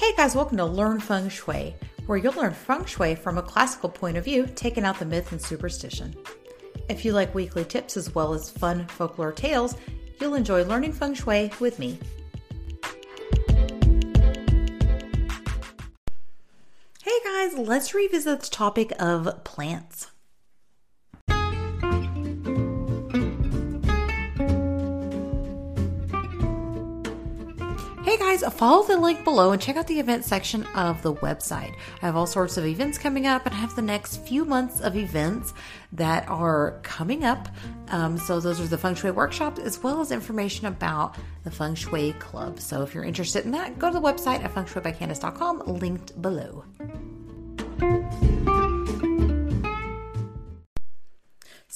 Hey guys, welcome to Learn Feng Shui, where you'll learn feng shui from a classical point of view, taking out the myth and superstition. If you like weekly tips as well as fun folklore tales, you'll enjoy learning feng shui with me. Hey guys, let's revisit the topic of plants. Guys, follow the link below and check out the event section of the website. I have all sorts of events coming up and I have the next few months of events that are coming up. Um, so, those are the feng shui workshops as well as information about the feng shui club. So, if you're interested in that, go to the website at fengshuibycandice.com, linked below.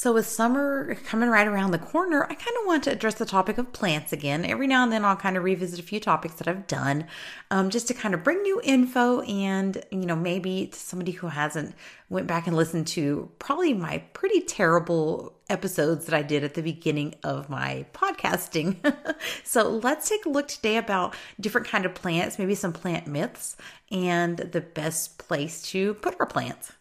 So, with summer coming right around the corner, I kind of want to address the topic of plants again. Every now and then, I'll kind of revisit a few topics that I've done um, just to kind of bring new info and, you know, maybe to somebody who hasn't went back and listened to probably my pretty terrible episodes that I did at the beginning of my podcasting. so, let's take a look today about different kind of plants, maybe some plant myths, and the best place to put our plants.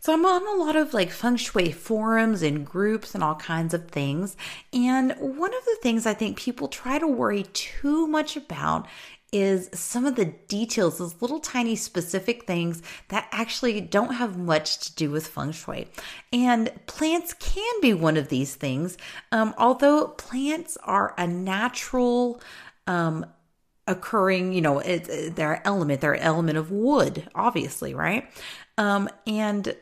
So I'm on a lot of like feng shui forums and groups and all kinds of things. And one of the things I think people try to worry too much about is some of the details, those little tiny specific things that actually don't have much to do with feng shui. And plants can be one of these things, um, although plants are a natural. Um, occurring you know it, they're element they're element of wood obviously right um, and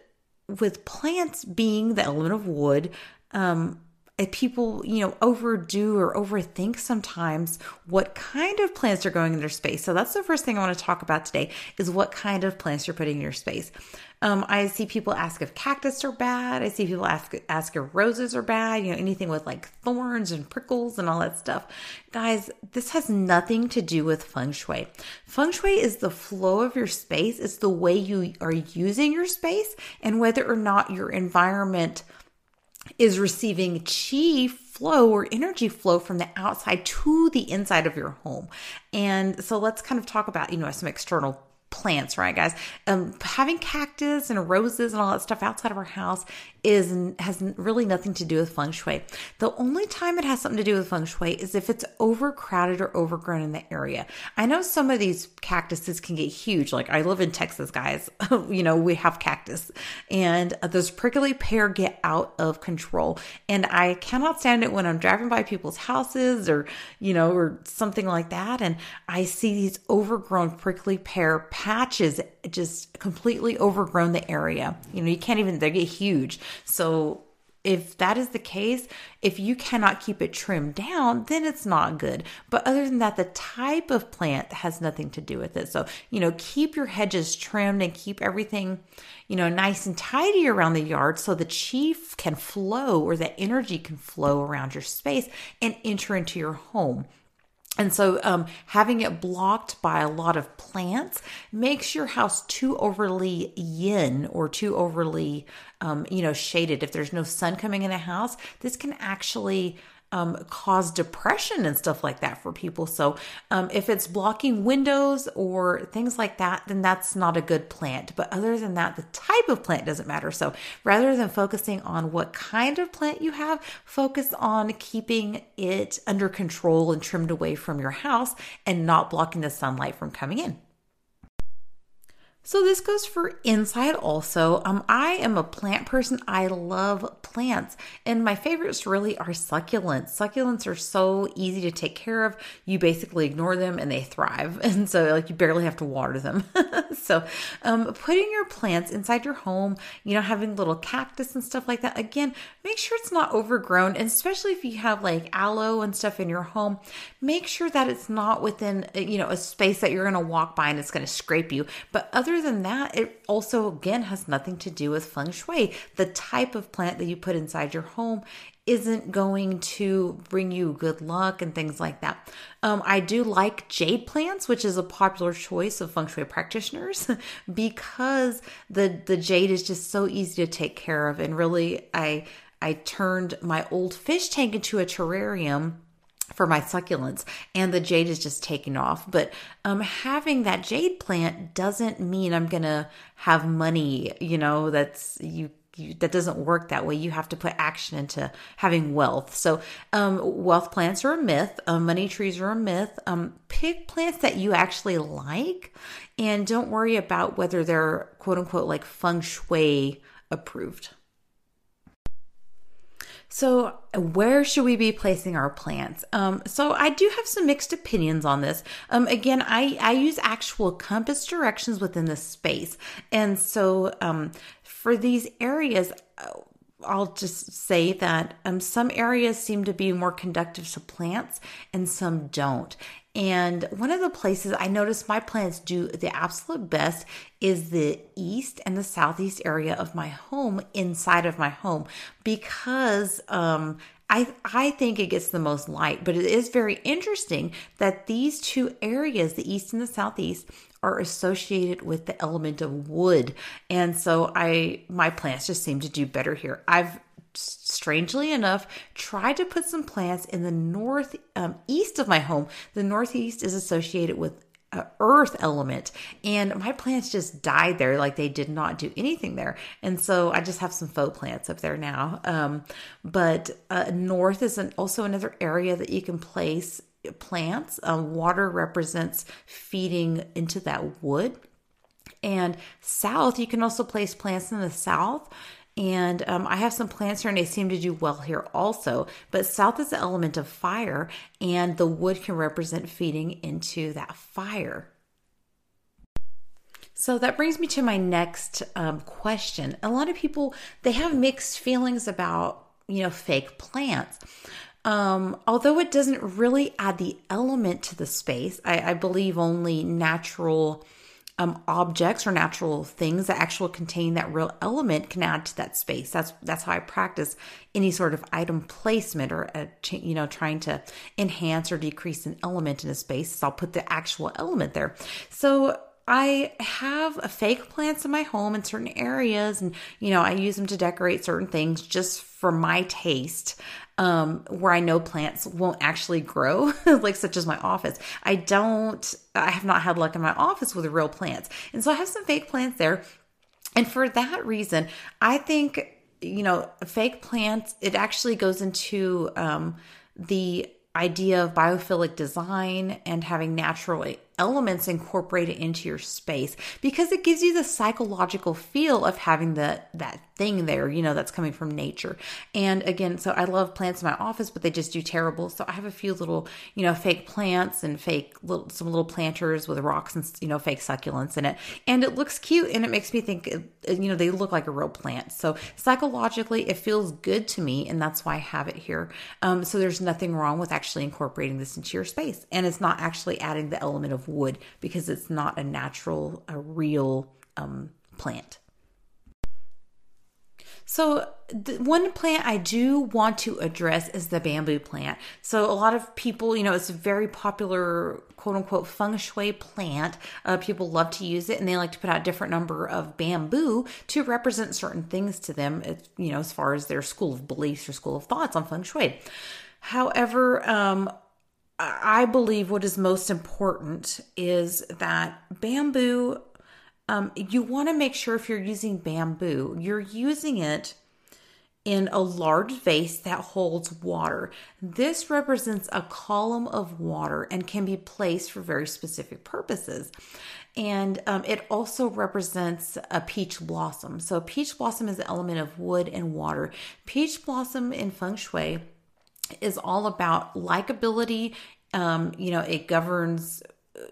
with plants being the element of wood, um, people, you know, overdo or overthink sometimes what kind of plants are going in their space. So that's the first thing I want to talk about today is what kind of plants you're putting in your space. Um, I see people ask if cactus are bad. I see people ask ask if roses are bad. You know, anything with like thorns and prickles and all that stuff. Guys, this has nothing to do with feng shui. Feng shui is the flow of your space. It's the way you are using your space and whether or not your environment is receiving chi flow or energy flow from the outside to the inside of your home. And so let's kind of talk about, you know, some external plants, right, guys? Um, having cactus and roses and all that stuff outside of our house is has really nothing to do with feng shui. The only time it has something to do with feng shui is if it's overcrowded or overgrown in the area. I know some of these cactuses can get huge. Like I live in Texas, guys. you know, we have cactus, and those prickly pear get out of control. And I cannot stand it when I'm driving by people's houses or you know or something like that, and I see these overgrown prickly pear patches just completely overgrown the area. You know, you can't even, they get huge. So if that is the case, if you cannot keep it trimmed down, then it's not good. But other than that, the type of plant has nothing to do with it. So, you know, keep your hedges trimmed and keep everything, you know, nice and tidy around the yard so the chi can flow or the energy can flow around your space and enter into your home. And so, um, having it blocked by a lot of plants makes your house too overly yin or too overly, um, you know, shaded. If there's no sun coming in the house, this can actually um, cause depression and stuff like that for people. So, um, if it's blocking windows or things like that, then that's not a good plant. But other than that, the type of plant doesn't matter. So, rather than focusing on what kind of plant you have, focus on keeping it under control and trimmed away from your house and not blocking the sunlight from coming in. So this goes for inside also. Um, I am a plant person. I love plants, and my favorites really are succulents. Succulents are so easy to take care of. You basically ignore them and they thrive, and so like you barely have to water them. so, um, putting your plants inside your home, you know, having little cactus and stuff like that. Again, make sure it's not overgrown, and especially if you have like aloe and stuff in your home, make sure that it's not within you know a space that you're going to walk by and it's going to scrape you. But other other than that, it also again has nothing to do with feng shui. The type of plant that you put inside your home isn't going to bring you good luck and things like that. Um, I do like jade plants, which is a popular choice of feng shui practitioners because the the jade is just so easy to take care of. And really, I I turned my old fish tank into a terrarium for my succulents and the jade is just taking off but um having that jade plant doesn't mean i'm gonna have money you know that's you you, that doesn't work that way. You have to put action into having wealth. So, um, wealth plants are a myth. Um, money trees are a myth. Um, pick plants that you actually like, and don't worry about whether they're quote unquote like feng shui approved. So, where should we be placing our plants? Um, so, I do have some mixed opinions on this. Um, again, I, I use actual compass directions within the space. And so, um, for these areas, uh, I'll just say that um, some areas seem to be more conductive to plants and some don't. And one of the places I notice my plants do the absolute best is the east and the southeast area of my home inside of my home because um, I I think it gets the most light, but it is very interesting that these two areas, the east and the southeast, are associated with the element of wood. And so I my plants just seem to do better here. I've strangely enough, tried to put some plants in the north um, east of my home. The northeast is associated with earth element and my plants just died there like they did not do anything there. And so i just have some faux plants up there now. Um, but uh, north is an, also another area that you can place plants. Um, water represents feeding into that wood. And south you can also place plants in the south and um, I have some plants here and they seem to do well here also. But south is the element of fire, and the wood can represent feeding into that fire. So that brings me to my next um, question. A lot of people they have mixed feelings about you know fake plants. Um, although it doesn't really add the element to the space, I, I believe only natural um, objects or natural things that actually contain that real element can add to that space. That's that's how I practice any sort of item placement or a, you know trying to enhance or decrease an element in a space. So I'll put the actual element there. So I have fake plants in my home in certain areas, and you know, I use them to decorate certain things just for my taste. Um, where I know plants won't actually grow, like such as my office. I don't, I have not had luck in my office with real plants. And so I have some fake plants there. And for that reason, I think, you know, fake plants, it actually goes into um, the idea of biophilic design and having natural elements incorporated into your space because it gives you the psychological feel of having the that thing there, you know, that's coming from nature. And again, so I love plants in my office, but they just do terrible. So I have a few little, you know, fake plants and fake little some little planters with rocks and you know fake succulents in it, and it looks cute and it makes me think, you know, they look like a real plant. So psychologically, it feels good to me, and that's why I have it here. Um, so there's nothing wrong with actually incorporating this into your space, and it's not actually adding the element of wood because it's not a natural, a real um, plant. So, the one plant I do want to address is the bamboo plant. So, a lot of people, you know, it's a very popular quote unquote feng shui plant. Uh, people love to use it and they like to put out different number of bamboo to represent certain things to them, you know, as far as their school of beliefs or school of thoughts on feng shui. However, um, I believe what is most important is that bamboo, um, you want to make sure if you're using bamboo, you're using it in a large vase that holds water. This represents a column of water and can be placed for very specific purposes. And um, it also represents a peach blossom. So, peach blossom is the element of wood and water. Peach blossom in feng shui is all about likability. Um, you know, it governs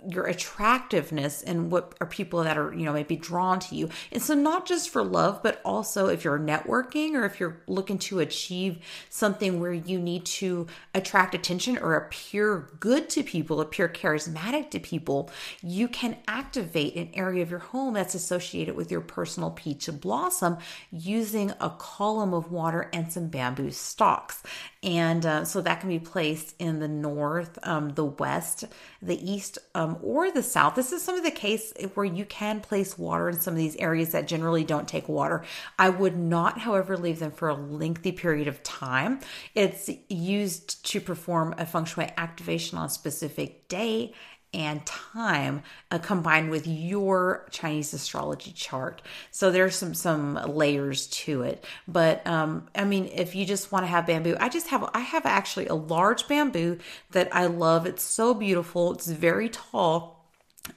your attractiveness and what are people that are you know maybe drawn to you. And so not just for love but also if you're networking or if you're looking to achieve something where you need to attract attention or appear good to people appear charismatic to people you can activate an area of your home that's associated with your personal peach blossom using a column of water and some bamboo stalks. And uh, so that can be placed in the north um, the west the east um, or the south. This is some of the case where you can place water in some of these areas that generally don't take water. I would not, however, leave them for a lengthy period of time. It's used to perform a feng shui activation on a specific day and time uh, combined with your Chinese astrology chart. So there's some some layers to it. But um, I mean, if you just want to have bamboo, I just have I have actually a large bamboo that I love. It's so beautiful. It's very tall.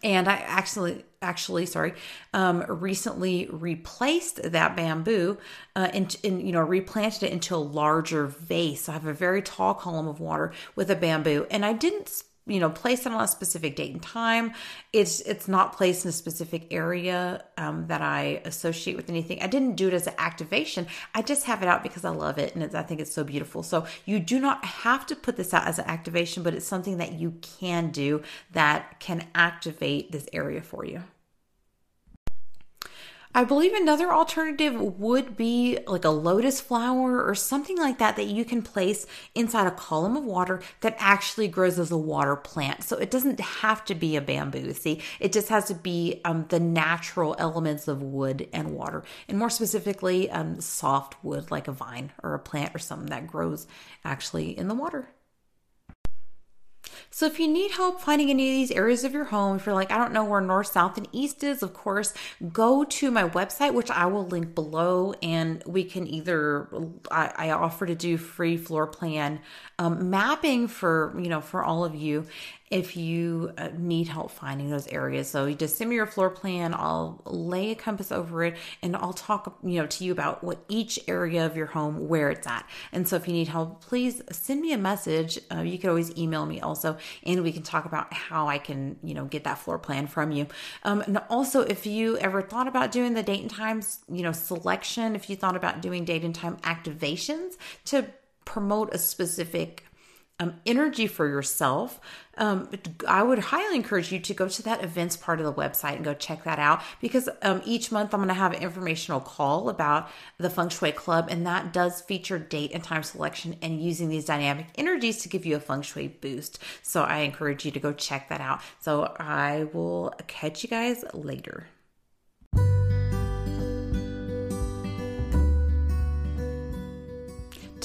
And I actually, actually, sorry, um, recently replaced that bamboo uh, and, you know, replanted it into a larger vase. So I have a very tall column of water with a bamboo. And I didn't you know placed on a specific date and time. It's it's not placed in a specific area um, that i associate with anything. I didn't do it as an activation. I just have it out because i love it and i think it's so beautiful. So you do not have to put this out as an activation but it's something that you can do that can activate this area for you I believe another alternative would be like a lotus flower or something like that that you can place inside a column of water that actually grows as a water plant. So it doesn't have to be a bamboo. See, it just has to be um, the natural elements of wood and water, and more specifically, um, soft wood like a vine or a plant or something that grows actually in the water. So if you need help finding any of these areas of your home, if you're like, I don't know where north, south, and east is, of course, go to my website, which I will link below, and we can either I, I offer to do free floor plan um, mapping for you know for all of you if you uh, need help finding those areas. So you just send me your floor plan. I'll lay a compass over it and I'll talk, you know, to you about what each area of your home, where it's at. And so if you need help, please send me a message. Uh, you can always email me also, and we can talk about how I can, you know, get that floor plan from you. Um, and also if you ever thought about doing the date and times, you know, selection, if you thought about doing date and time activations to promote a specific um, energy for yourself, um, I would highly encourage you to go to that events part of the website and go check that out because um, each month I'm going to have an informational call about the Feng Shui Club, and that does feature date and time selection and using these dynamic energies to give you a Feng Shui boost. So I encourage you to go check that out. So I will catch you guys later.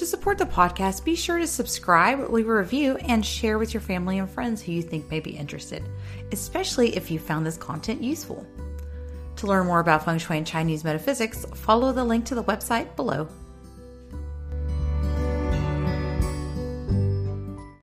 To support the podcast, be sure to subscribe, leave a review, and share with your family and friends who you think may be interested, especially if you found this content useful. To learn more about feng shui and Chinese metaphysics, follow the link to the website below.